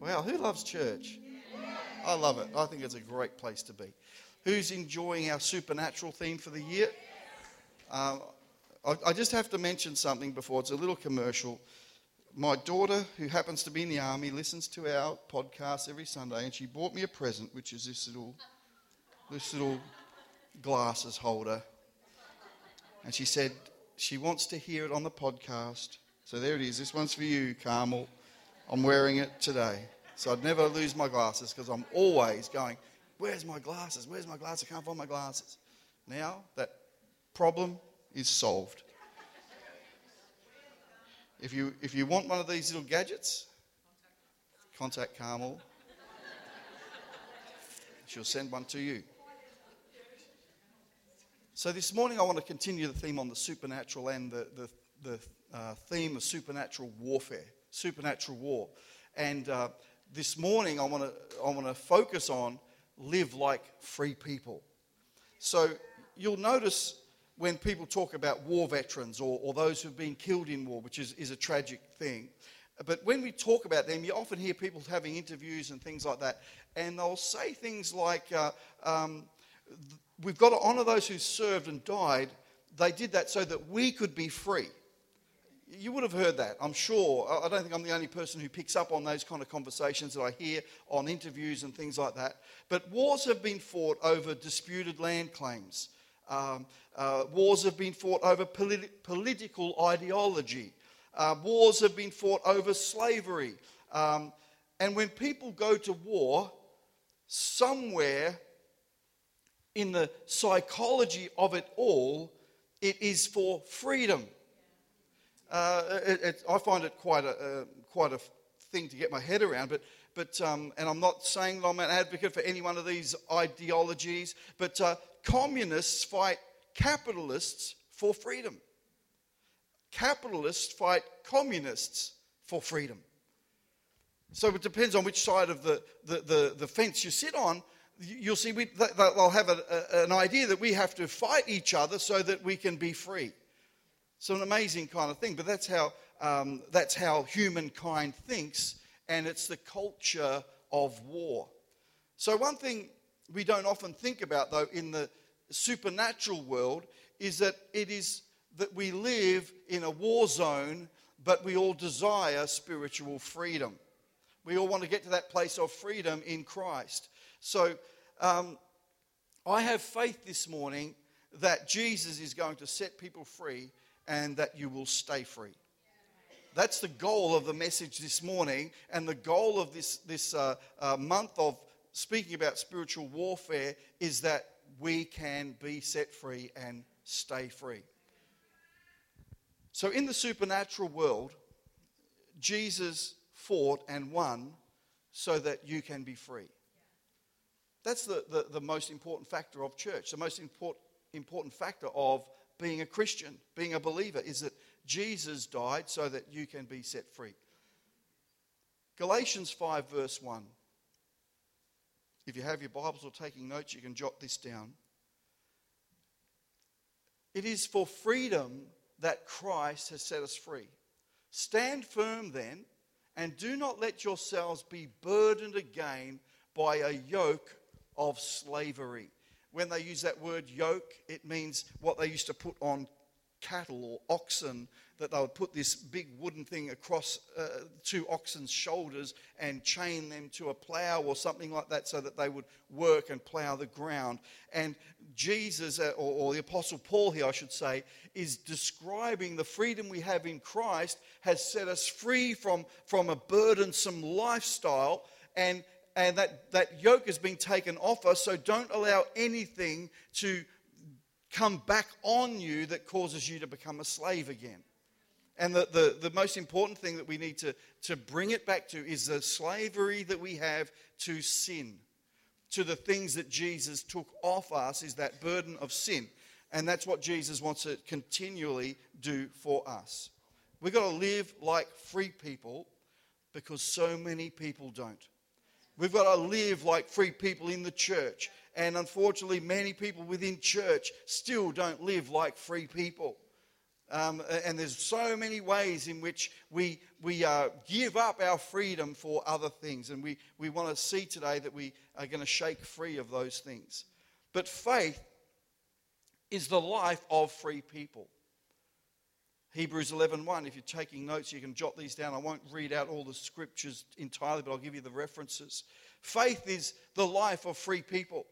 Wow, who loves church? I love it. I think it's a great place to be. Who's enjoying our supernatural theme for the year? Uh, I, I just have to mention something before it's a little commercial. My daughter, who happens to be in the army, listens to our podcast every Sunday, and she bought me a present, which is this little, this little glasses holder. And she said she wants to hear it on the podcast. So there it is. This one's for you, Carmel. I'm wearing it today. So I'd never lose my glasses because I'm always going, Where's my glasses? Where's my glasses? I can't find my glasses. Now that problem is solved. If you, if you want one of these little gadgets, contact Carmel. She'll send one to you. So, this morning I want to continue the theme on the supernatural and the, the, the uh, theme of supernatural warfare, supernatural war. And uh, this morning I want to I want to focus on live like free people. So, you'll notice when people talk about war veterans or, or those who've been killed in war, which is, is a tragic thing. But when we talk about them, you often hear people having interviews and things like that, and they'll say things like, uh, um, We've got to honour those who served and died. They did that so that we could be free. You would have heard that, I'm sure. I don't think I'm the only person who picks up on those kind of conversations that I hear on interviews and things like that. But wars have been fought over disputed land claims. Um, uh, wars have been fought over politi- political ideology. Uh, wars have been fought over slavery. Um, and when people go to war, somewhere in the psychology of it all, it is for freedom. Uh, it, it, I find it quite a, uh, quite a thing to get my head around, but but um, and I'm not saying I'm an advocate for any one of these ideologies, but uh, communists fight capitalists for freedom. Capitalists fight communists for freedom. So it depends on which side of the, the, the, the fence you sit on. You'll see we, they'll have a, a, an idea that we have to fight each other so that we can be free. So an amazing kind of thing, but that's how, um, that's how humankind thinks, and it's the culture of war. So, one thing we don't often think about, though, in the supernatural world is that it is that we live in a war zone, but we all desire spiritual freedom. We all want to get to that place of freedom in Christ. So, um, I have faith this morning that Jesus is going to set people free and that you will stay free. That's the goal of the message this morning, and the goal of this, this uh, uh, month of speaking about spiritual warfare is that we can be set free and stay free. So, in the supernatural world, Jesus fought and won so that you can be free. That's the, the, the most important factor of church. The most important, important factor of being a Christian, being a believer, is that Jesus died so that you can be set free. Galatians 5, verse 1. If you have your Bibles or taking notes, you can jot this down. It is for freedom that Christ has set us free. Stand firm then, and do not let yourselves be burdened again by a yoke of slavery. When they use that word yoke, it means what they used to put on cattle or oxen that they would put this big wooden thing across uh, two oxen's shoulders and chain them to a plow or something like that so that they would work and plow the ground. And Jesus, uh, or, or the Apostle Paul here, I should say, is describing the freedom we have in Christ has set us free from, from a burdensome lifestyle and and that, that yoke has been taken off us, so don't allow anything to come back on you that causes you to become a slave again. And the, the, the most important thing that we need to, to bring it back to is the slavery that we have to sin, to the things that Jesus took off us, is that burden of sin. And that's what Jesus wants to continually do for us. We've got to live like free people because so many people don't. We've got to live like free people in the church. And unfortunately, many people within church still don't live like free people. Um, and there's so many ways in which we, we uh, give up our freedom for other things. And we, we want to see today that we are going to shake free of those things. But faith is the life of free people. Hebrews 11:1 if you're taking notes you can jot these down. I won't read out all the scriptures entirely but I'll give you the references. Faith is the life of free people.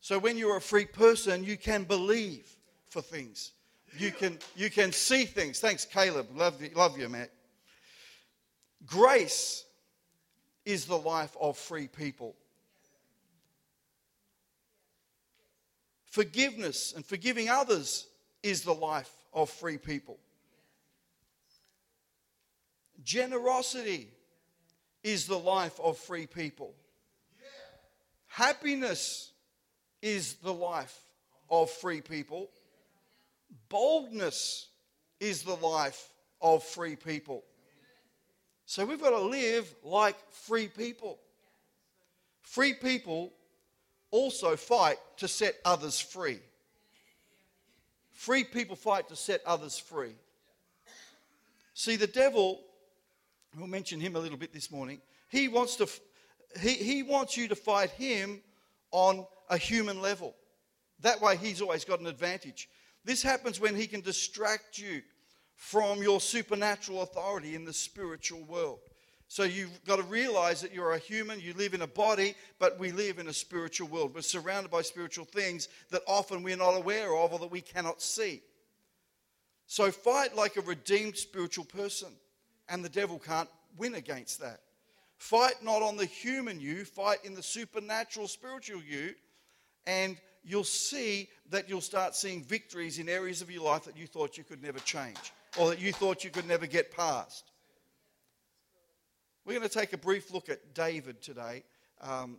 So when you're a free person you can believe for things. You can you can see things. Thanks Caleb. Love you, love you Matt grace is the life of free people. Forgiveness and forgiving others is the life of free people Generosity is the life of free people. Happiness is the life of free people. Boldness is the life of free people. So we've got to live like free people. Free people also fight to set others free. Free people fight to set others free. See, the devil We'll mention him a little bit this morning. He wants, to, he, he wants you to fight him on a human level. That way, he's always got an advantage. This happens when he can distract you from your supernatural authority in the spiritual world. So you've got to realize that you're a human, you live in a body, but we live in a spiritual world. We're surrounded by spiritual things that often we're not aware of or that we cannot see. So fight like a redeemed spiritual person and the devil can't win against that. Fight not on the human you, fight in the supernatural spiritual you, and you'll see that you'll start seeing victories in areas of your life that you thought you could never change or that you thought you could never get past. We're going to take a brief look at David today. Um,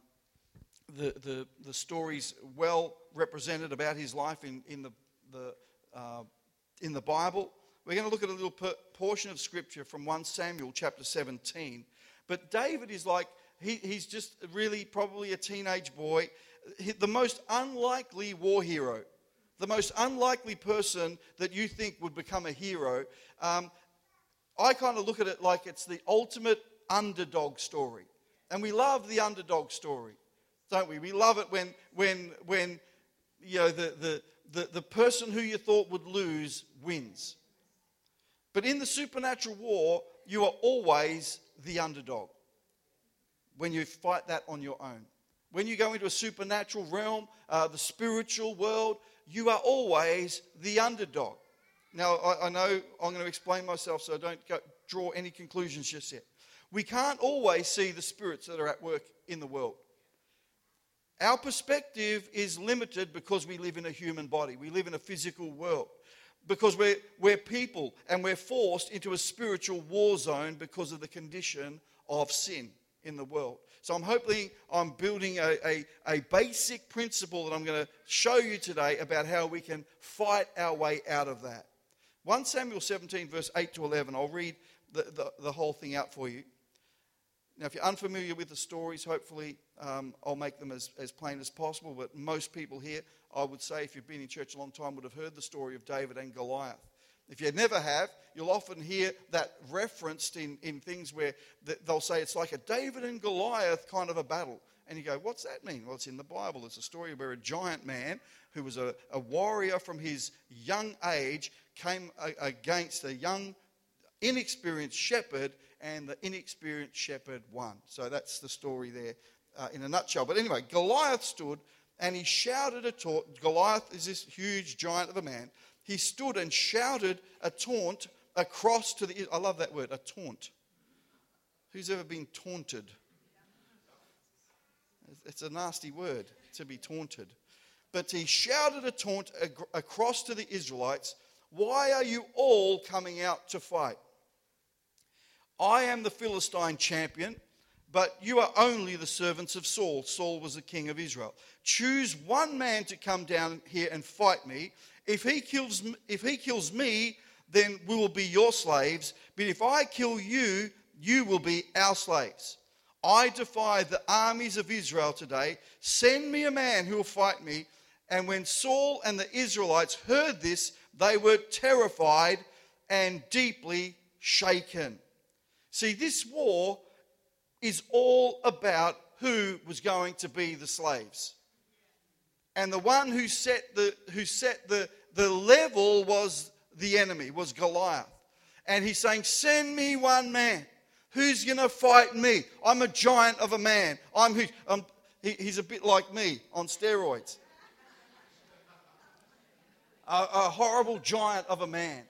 the, the, the story's well represented about his life in, in, the, the, uh, in the Bible. We're going to look at a little portion of scripture from 1 Samuel chapter 17. But David is like, he, he's just really probably a teenage boy, he, the most unlikely war hero, the most unlikely person that you think would become a hero. Um, I kind of look at it like it's the ultimate underdog story. And we love the underdog story, don't we? We love it when, when, when you know, the, the, the, the person who you thought would lose wins. But in the supernatural war, you are always the underdog when you fight that on your own. When you go into a supernatural realm, uh, the spiritual world, you are always the underdog. Now, I, I know I'm going to explain myself, so don't go, draw any conclusions just yet. We can't always see the spirits that are at work in the world. Our perspective is limited because we live in a human body, we live in a physical world because we're, we're people and we're forced into a spiritual war zone because of the condition of sin in the world. So I'm hoping I'm building a, a, a basic principle that I'm going to show you today about how we can fight our way out of that. 1 Samuel 17, verse 8 to 11, I'll read the, the, the whole thing out for you. Now, if you're unfamiliar with the stories, hopefully um, I'll make them as, as plain as possible. But most people here, I would say, if you've been in church a long time, would have heard the story of David and Goliath. If you never have, you'll often hear that referenced in, in things where they'll say it's like a David and Goliath kind of a battle. And you go, what's that mean? Well, it's in the Bible. It's a story where a giant man who was a, a warrior from his young age came a, against a young, inexperienced shepherd, and the inexperienced shepherd won. So that's the story there uh, in a nutshell. But anyway, Goliath stood and he shouted a taunt. Goliath is this huge giant of a man. He stood and shouted a taunt across to the. I love that word, a taunt. Who's ever been taunted? It's a nasty word to be taunted. But he shouted a taunt across to the Israelites Why are you all coming out to fight? I am the Philistine champion but you are only the servants of Saul. Saul was the king of Israel. Choose one man to come down here and fight me. If he kills, if he kills me, then we will be your slaves. But if I kill you, you will be our slaves. I defy the armies of Israel today. Send me a man who will fight me. And when Saul and the Israelites heard this, they were terrified and deeply shaken. See, this war is all about who was going to be the slaves. And the one who set the, who set the, the level was the enemy, was Goliath. And he's saying, Send me one man. Who's going to fight me? I'm a giant of a man. I'm, I'm he, he's a bit like me on steroids. A, a, horrible giant of a man.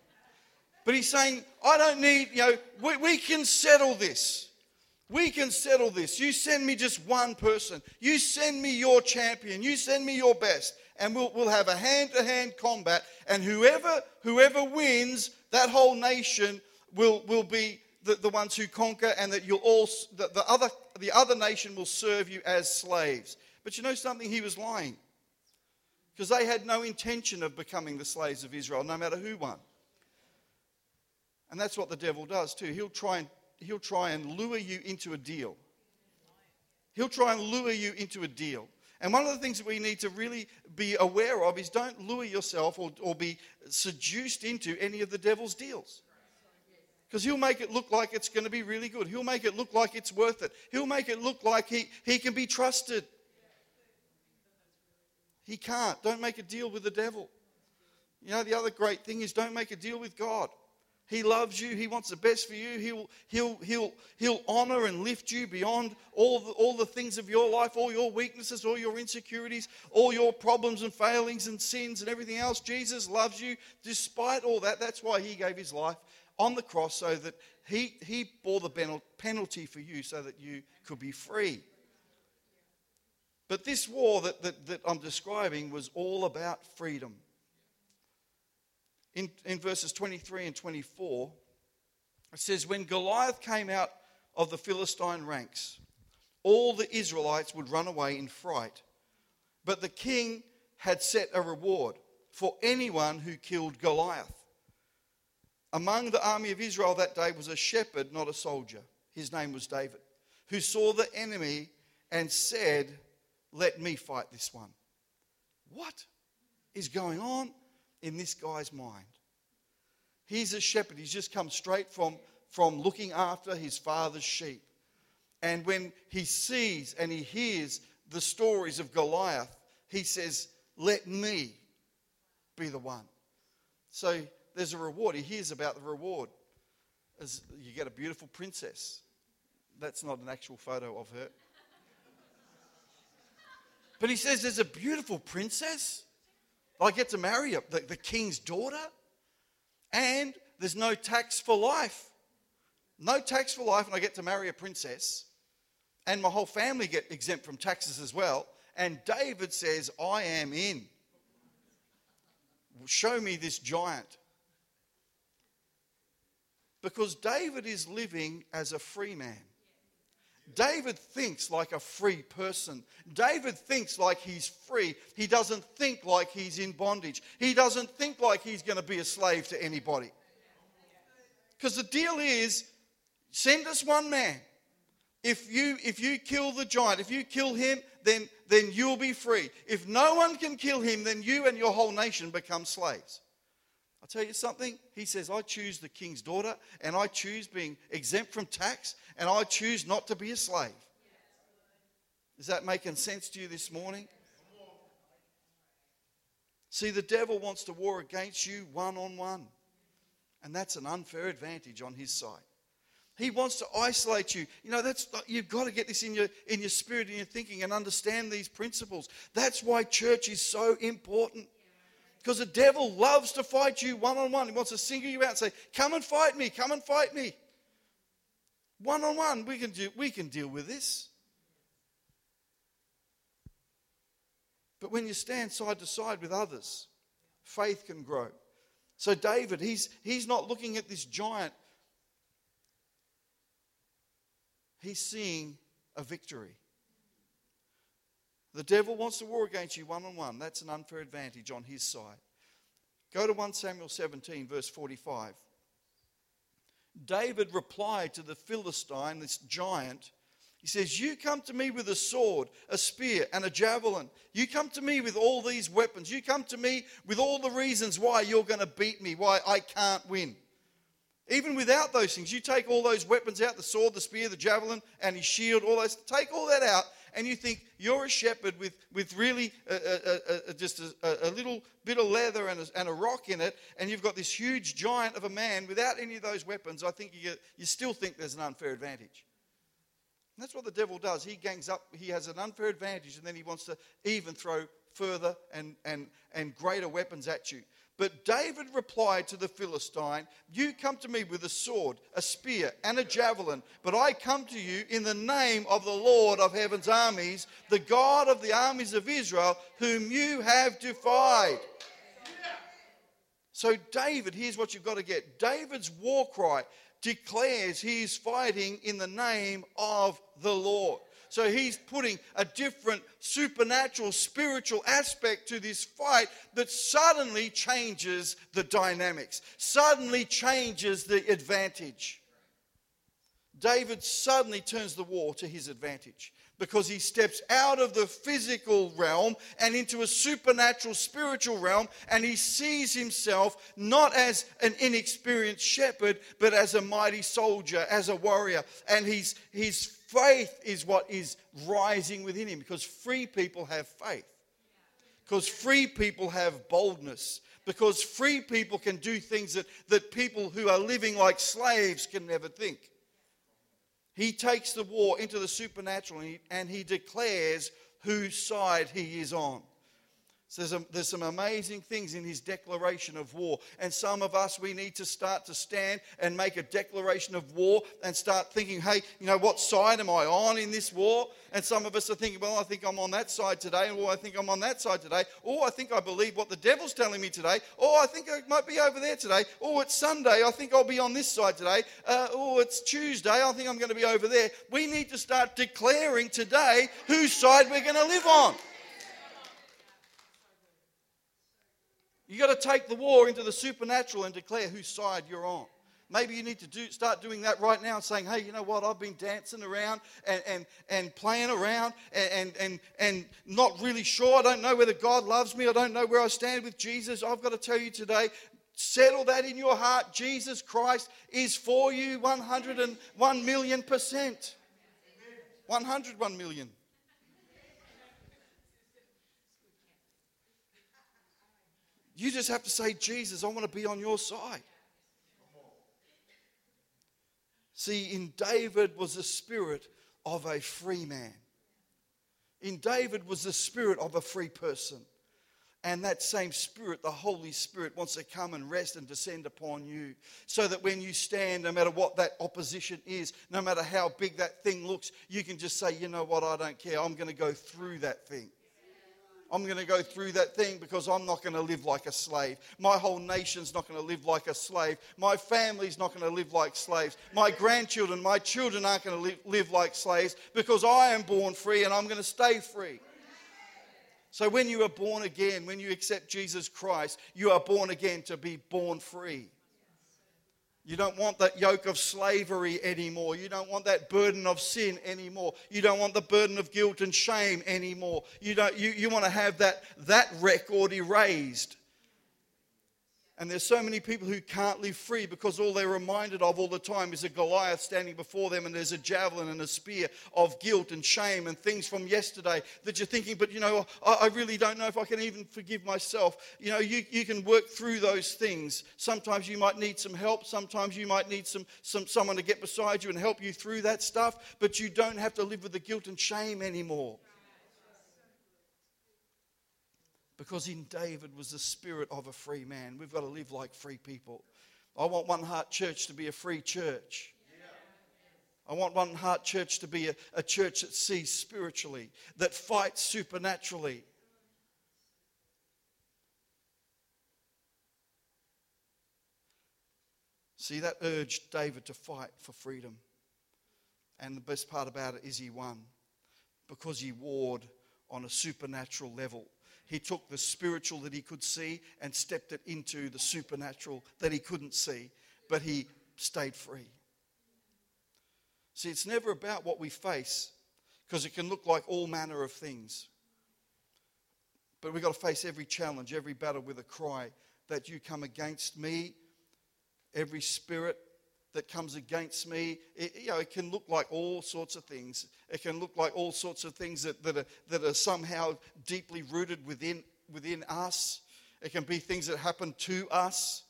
But he's saying, I don't need, you know, we, we can settle this. We can settle this. You send me just one person. You send me your champion. You send me your best. And we'll, we'll have a hand to hand combat. And whoever, whoever wins, that whole nation will, will be the, the ones who conquer, and that you'll all, the, the, other, the other nation will serve you as slaves. But you know something? He was lying. Because they had no intention of becoming the slaves of Israel, no matter who won. And that's what the devil does too. He'll try and he'll try and lure you into a deal. He'll try and lure you into a deal. And one of the things that we need to really be aware of is don't lure yourself or, or be seduced into any of the devil's deals. Because he'll make it look like it's going to be really good. He'll make it look like it's worth it. He'll make it look like he, he can be trusted. He can't. Don't make a deal with the devil. You know, the other great thing is don't make a deal with God. He loves you. He wants the best for you. He'll, he'll, he'll, he'll honor and lift you beyond all the, all the things of your life, all your weaknesses, all your insecurities, all your problems and failings and sins and everything else. Jesus loves you despite all that. That's why he gave his life on the cross so that he, he bore the penalty for you so that you could be free. But this war that, that, that I'm describing was all about freedom in, in verses 23 and 24, it says, When Goliath came out of the Philistine ranks, all the Israelites would run away in fright. But the king had set a reward for anyone who killed Goliath. Among the army of Israel that day was a shepherd, not a soldier. His name was David, who saw the enemy and said, Let me fight this one. What is going on? In this guy's mind. He's a shepherd. He's just come straight from, from looking after his father's sheep. And when he sees and he hears the stories of Goliath, he says, Let me be the one. So there's a reward. He hears about the reward. As you get a beautiful princess. That's not an actual photo of her. But he says, There's a beautiful princess. I get to marry the, the king's daughter, and there's no tax for life. No tax for life, and I get to marry a princess, and my whole family get exempt from taxes as well. And David says, I am in. Show me this giant. Because David is living as a free man. David thinks like a free person. David thinks like he's free. He doesn't think like he's in bondage. He doesn't think like he's going to be a slave to anybody. Because the deal is send us one man. If you, if you kill the giant, if you kill him, then, then you'll be free. If no one can kill him, then you and your whole nation become slaves. I'll tell you something. He says, I choose the king's daughter, and I choose being exempt from tax, and I choose not to be a slave. Is that making sense to you this morning? See, the devil wants to war against you one on one, and that's an unfair advantage on his side. He wants to isolate you. You know, that's you've got to get this in your in your spirit and your thinking and understand these principles. That's why church is so important. Because the devil loves to fight you one on one. He wants to single you out and say, Come and fight me, come and fight me. One on one, we can, do, we can deal with this. But when you stand side to side with others, faith can grow. So, David, he's, he's not looking at this giant, he's seeing a victory. The devil wants to war against you one on one. That's an unfair advantage on his side. Go to 1 Samuel 17, verse 45. David replied to the Philistine, this giant, He says, You come to me with a sword, a spear, and a javelin. You come to me with all these weapons. You come to me with all the reasons why you're going to beat me, why I can't win. Even without those things, you take all those weapons out the sword, the spear, the javelin, and his shield, all those, take all that out, and you think you're a shepherd with, with really a, a, a, just a, little bit of leather and, and a, rock in it, and you've got this huge giant of a man without any of those weapons, I think you, you still think there's an unfair advantage. And that's what the devil does. He gangs up, he has an unfair advantage, and then he wants to even throw further and, and, and greater weapons at you. But David replied to the Philistine, You come to me with a sword, a spear, and a javelin, but I come to you in the name of the Lord of heaven's armies, the God of the armies of Israel, whom you have defied. So, David, here's what you've got to get David's war cry declares he is fighting in the name of the Lord. So he's putting a different supernatural, spiritual aspect to this fight that suddenly changes the dynamics, suddenly changes the advantage. David suddenly turns the war to his advantage because he steps out of the physical realm and into a supernatural spiritual realm and he sees himself not as an inexperienced shepherd but as a mighty soldier as a warrior and he's his faith is what is rising within him because free people have faith. Because free people have boldness. Because free people can do things that, that people who are living like slaves can never think. He takes the war into the supernatural and he, and he declares whose side he is on. There's, a, there's, some amazing things in his declaration of war. And some of us, we need to start to stand and make a declaration of war and start thinking, hey, you know, what side am I on in this war? And some of us are thinking, well, I think I'm on that side today, or I think I'm on that side today, or I think I believe what the devil's telling me today, or I think I might be over there today, or it's Sunday, I think I'll be on this side today, uh, or it's Tuesday, I think I'm going to be over there. We need to start declaring today whose side we're going to live on. You've got to take the war into the supernatural and declare whose side you're on. Maybe you need to do, start doing that right now and saying, hey, you know what? I've been dancing around and, and, and playing around and, and, and not really sure. I don't know whether God loves me. I don't know where I stand with Jesus. I've got to tell you today, settle that in your heart. Jesus Christ is for you 101 million percent. 101 million. You just have to say, Jesus, I want to be on your side. See, in David was the spirit of a free man. In David was the spirit of a free person. And that same spirit, the Holy Spirit, wants to come and rest and descend upon you. So that when you stand, no matter what that opposition is, no matter how big that thing looks, you can just say, you know what, I don't care. I'm going to go through that thing. I'm going to go through that thing because I'm not going to live like a slave. My whole nation's not going to live like a slave. My family's not going to live like slaves. My grandchildren, my children aren't going to live, like slaves because I am born free and I'm going to stay free. So when you are born again, when you accept Jesus Christ, you are born again to be born free. You don't want that yoke of slavery anymore. You don't want that burden of sin anymore. You don't want the burden of guilt and shame anymore. You, don't, you, you want to have that, that record erased. And there's so many people who can't live free because all they're reminded of all the time is a Goliath standing before them, and there's a javelin and a spear of guilt and shame and things from yesterday that you're thinking, but you know, I, really don't know if I can even forgive myself. You know, you, you can work through those things. Sometimes you might need some help, sometimes you might need some, some someone to get beside you and help you through that stuff, but you don't have to live with the guilt and shame anymore. Because in David was the spirit of a free man. We've got to live like free people. I want One Heart Church to be a free church. I want One Heart Church to be a, a church that sees spiritually, that fights supernaturally. See, that urged David to fight for freedom. And the best part about it is he won because he warred on a supernatural level. He took the spiritual that he could see and stepped it into the supernatural that he couldn't see, but he stayed free. See, it's never about what we face because it can look like all manner of things. But we've got to face every challenge, every battle with a cry that you come against me, every spirit that comes against me. It, you know, it can look like all sorts of things. It can look like all sorts of things that, that, are, that are somehow deeply rooted within, within us. It can be things that happen to us.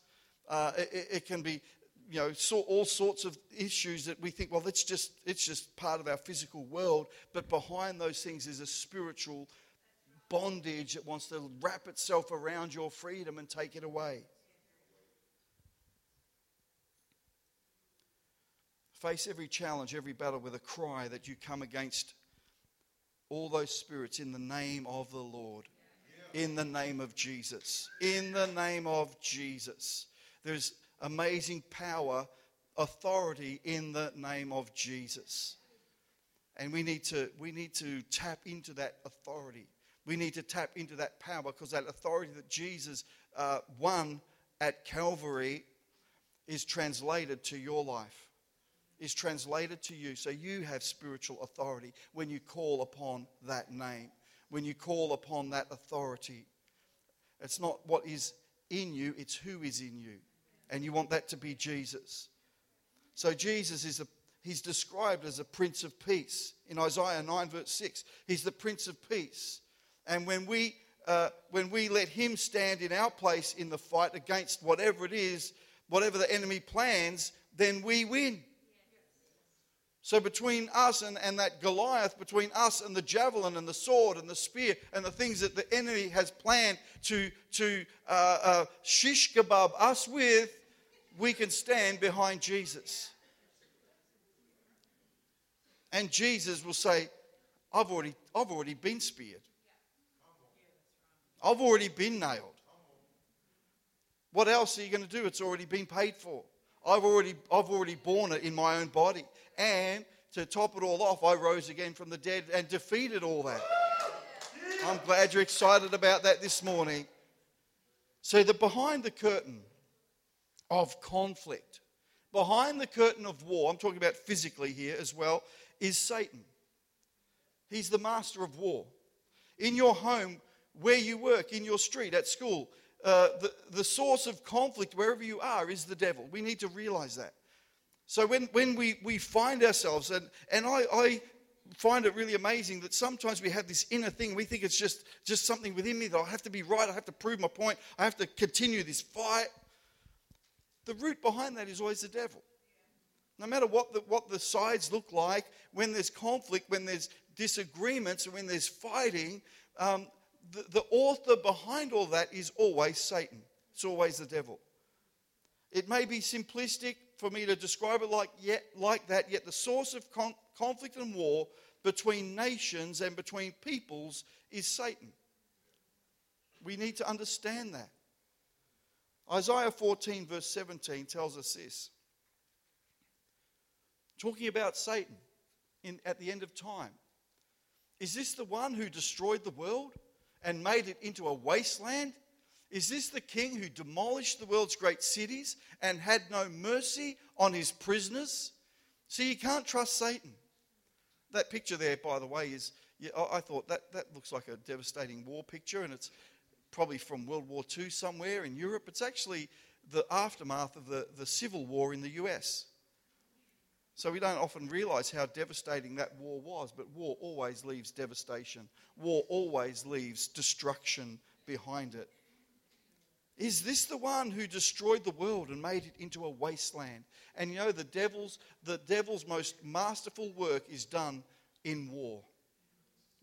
Uh, it, it, can be, you know, so, all sorts of issues that we think, well, it's just, it's just part of our physical world. But behind those things is a spiritual bondage that wants to wrap itself around your freedom and take it away. Face every challenge, every battle with a cry that you come against all those spirits in the name of the Lord. In the name of Jesus. In the name of Jesus. There's amazing power, authority in the name of Jesus. And we need to, we need to tap into that authority. We need to tap into that power because that authority that Jesus uh, won at Calvary is translated to your life is translated to you. So you have spiritual authority when you call upon that name, when you call upon that authority. It's not what is in you, it's who is in you. And you want that to be Jesus. So Jesus is a he's described as a prince of peace in Isaiah 9 verse 6. He's the prince of peace. And when we uh, when we let him stand in our place in the fight against whatever it is, whatever the enemy plans, then we win. So, between us and, and that Goliath, between us and the javelin and the sword and the spear and the things that the enemy has planned to, to uh, uh, shish kebab us with, we can stand behind Jesus. And Jesus will say, I've already, I've already been speared, I've already been nailed. What else are you going to do? It's already been paid for. I've already, I've already borne it in my own body. And to top it all off, I rose again from the dead and defeated all that. I'm glad you're excited about that this morning. So, the behind the curtain of conflict, behind the curtain of war, I'm talking about physically here as well, is Satan. He's the master of war. In your home, where you work, in your street, at school, uh, the, the source of conflict, wherever you are, is the devil. We need to realize that. So when, when we, we find ourselves, and, and I, I find it really amazing that sometimes we have this inner thing. We think it's just, just something within me that I have to be right, I have to prove my point, I have to continue this fight. The root behind that is always the devil. No matter what the, what the sides look like, when there's conflict, when there's disagreements, when there's fighting, um, the, the author behind all that is always Satan. It's always the devil. It may be simplistic for me to describe it like, yet, like that, yet the source of con- conflict and war between nations and between peoples is Satan. We need to understand that. Isaiah 14, verse 17, tells us this. Talking about Satan in, at the end of time. Is this the one who destroyed the world and made it into a wasteland? Is this the king who demolished the world's great cities and had no mercy on his prisoners? See, you can't trust Satan. That picture there, by the way, is, yeah, I thought that, that looks like a devastating war picture, and it's probably from World War II somewhere in Europe. It's actually the aftermath of the, the Civil War in the US. So we don't often realize how devastating that war was, but war always leaves devastation. War always leaves destruction behind it. Is this the one who destroyed the world and made it into a wasteland? And you know the devil's the devil's most masterful work is done in war.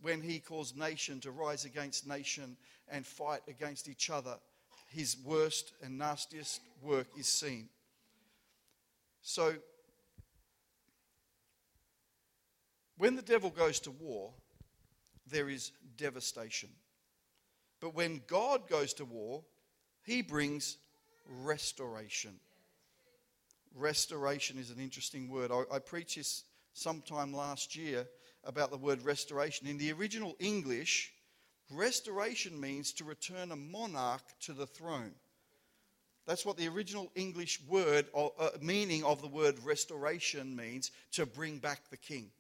When he caused nation to rise against nation and fight against each other, his worst and nastiest work is seen. So when the devil goes to war, there is devastation. But when God goes to war, he brings restoration. Restoration is an interesting word. I, I preached this sometime last year about the word restoration. In the original English, restoration means to return a monarch to the throne. That's what the original English word, or, uh, meaning of the word restoration means to bring back the king.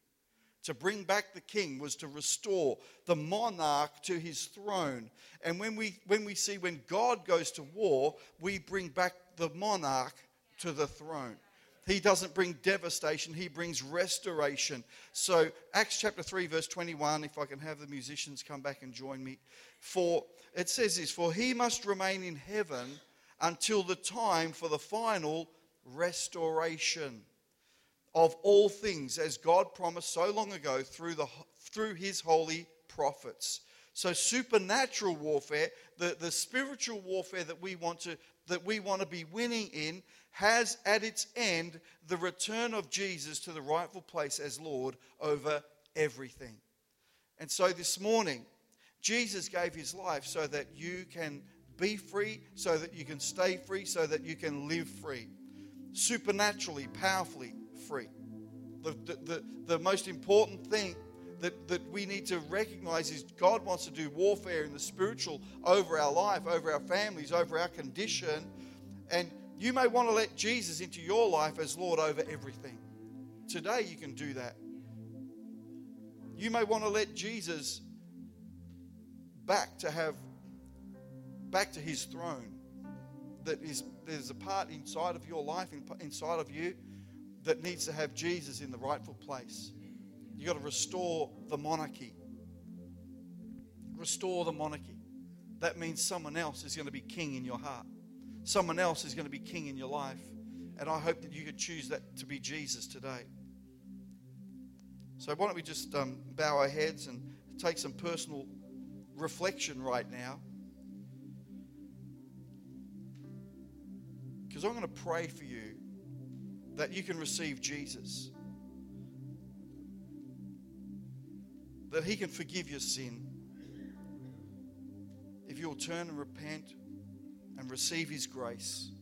To bring back the king was to restore the monarch to his throne. And when we, when we see when God goes to war, we bring back the monarch to the throne. He doesn't bring devastation, he brings restoration. So, Acts chapter 3, verse 21, if I can have the musicians come back and join me. For it says this For he must remain in heaven until the time for the final restoration of all things, as God promised so long ago through, the, through his holy prophets. So supernatural warfare, the, the spiritual warfare that we want to that we want to be winning in has at its end the return of Jesus to the rightful place as Lord over everything. And so this morning, Jesus gave his life so that you can be free, so that you can stay free, so that you can live free. Supernaturally, powerfully free. The, the, the, the most important thing that, that we need to recognize is God wants to do warfare in the spiritual over our life, over our families, over our condition. And you may want to let Jesus into your life as Lord over everything. Today, you can do that. You may want to let Jesus back to have back to his throne that is there's a part inside of your life inside of you that needs to have Jesus in the rightful place You've got to restore the monarchy. Restore the monarchy. That means someone else is going to be king in your heart. Someone else is going to be king in your life. And I hope that you could choose that to be Jesus today. So, why don't we just um, bow our heads and take some personal reflection right now? Because I'm going to pray for you that you can receive Jesus. that He can forgive your sin. If you'll turn and repent and receive His grace,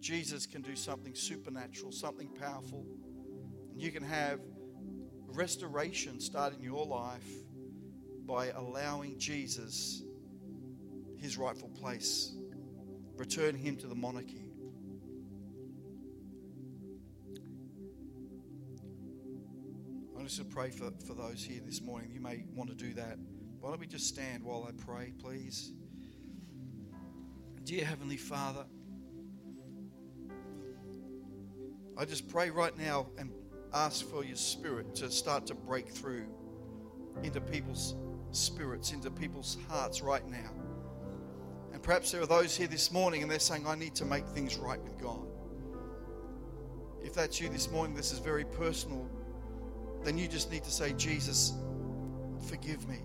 Jesus can do something supernatural, something powerful. And you can have restoration start in your life by allowing Jesus his rightful place, return him to the monarchy. To pray for, for those here this morning. You may want to do that. Why don't we just stand while I pray, please? Dear Heavenly Father, I just pray right now and ask for your spirit to start to break through into people's spirits, into people's hearts right now. And perhaps there are those here this morning and they're saying, I need to make things right with God. If that's you this morning, this is very personal then you just need to say, Jesus, forgive me.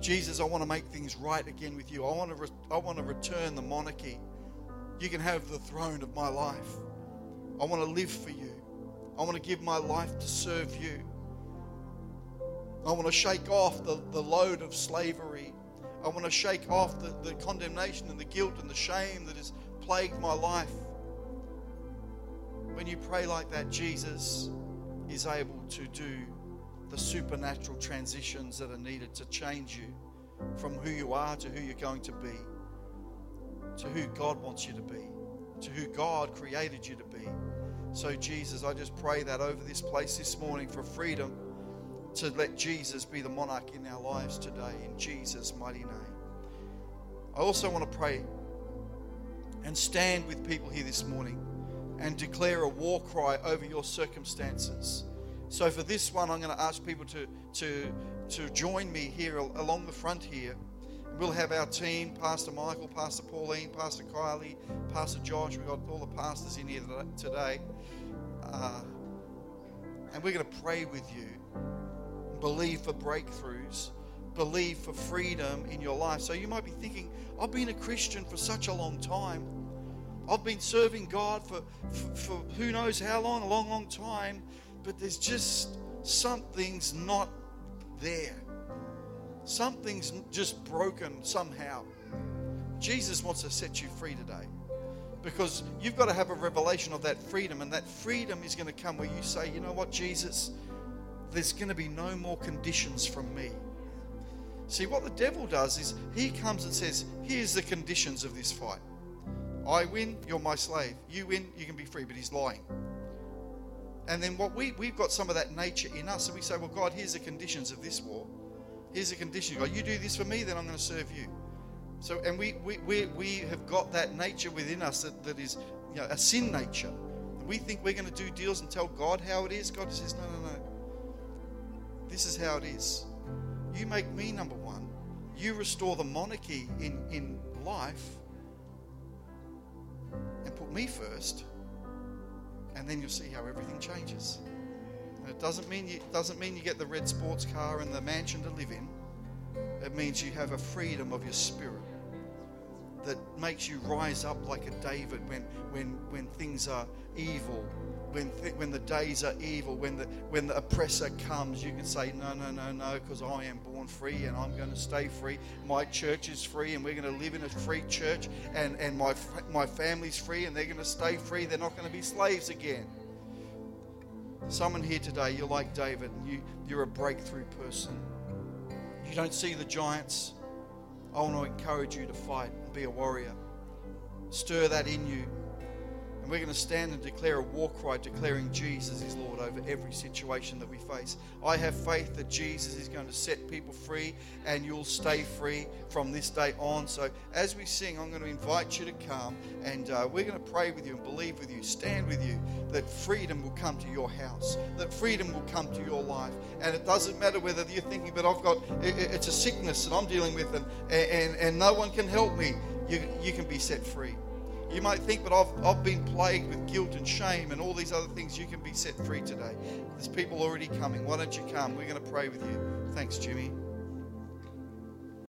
Jesus, I want to make things right again with you. I want to, re- I want to return the monarchy. You can have the throne of my life. I want to live for you. I want to give my life to serve you. I want to shake off the, the load of slavery. I want to shake off the, the condemnation and the guilt and the shame that has plagued my life. When you pray like that, Jesus, is able to do the supernatural transitions that are needed to change you from who you are to who you're going to be, to who God wants you to be, to who God created you to be. So, Jesus, I just pray that over this place this morning for freedom to let Jesus be the monarch in our lives today, in Jesus' mighty name. I also want to pray and stand with people here this morning and declare a war cry over your circumstances. So for this one, I'm going to ask people to, to, to join me here along the front here. We'll have our team, Pastor Michael, Pastor Pauline, Pastor Kylie, Pastor Josh. We've got all the pastors in here today. Uh, and we're going to pray with you. Believe for breakthroughs. Believe for freedom in your life. So you might be thinking, I've been a Christian for such a long time. I've been serving God for, for, for, who knows how long, a long, long time, but there's just something's not there. Something's just broken somehow. Jesus wants to set you free today because you've got to have a revelation of that freedom, and that freedom is going to come where you say, you know what, Jesus, there's going to be no more conditions from me. See, what the devil does is he comes and says, here's the conditions of this fight. I win, you're my slave. You win, you can be free. But he's lying. And then what we, we've got some of that nature in us. And we say, well, God, here's the conditions of this war. Here's the condition. God, you do this for me, then I'm going to serve you. So, and we, we, we, we have got that nature within us that, that is you know, a sin nature. And We think we're going to do deals and tell God how it is. God says, no, no, no. This is how it is. You make me number one. You restore the monarchy in, in life me first. And then you'll see how everything changes. And it doesn't mean you doesn't mean you get the red sports car and the mansion to live in. It means you have a freedom of your spirit that makes you rise up like a David when when when things are evil when, th- when the days are evil, when the, when the oppressor comes, you can say, No, no, no, no, because I am born free and I'm going to stay free. My church is free and we're going to live in a free church, and, and my, my family's free and they're going to stay free. They're not going to be slaves again. Someone here today, you're like David, and you, you're a breakthrough person. You don't see the giants. I want to encourage you to fight and be a warrior. Stir that in you. And we're going to stand and declare a war cry declaring Jesus is Lord over every situation that we face. I have faith that Jesus is going to set people free and you'll stay free from this day on. So as we sing, I'm going to invite you to come and uh, we're going to pray with you and believe with you, stand with you that freedom will come to your house, that freedom will come to your life. And it doesn't matter whether you're thinking, but I've got, it's a sickness that I'm dealing with and, and, and no one can help me. You, you can be set free. You might think, but I've, I've been plagued with guilt and shame and all these other things. You can be set free today. There's people already coming. Why don't you come? We're going to pray with you. Thanks, Jimmy.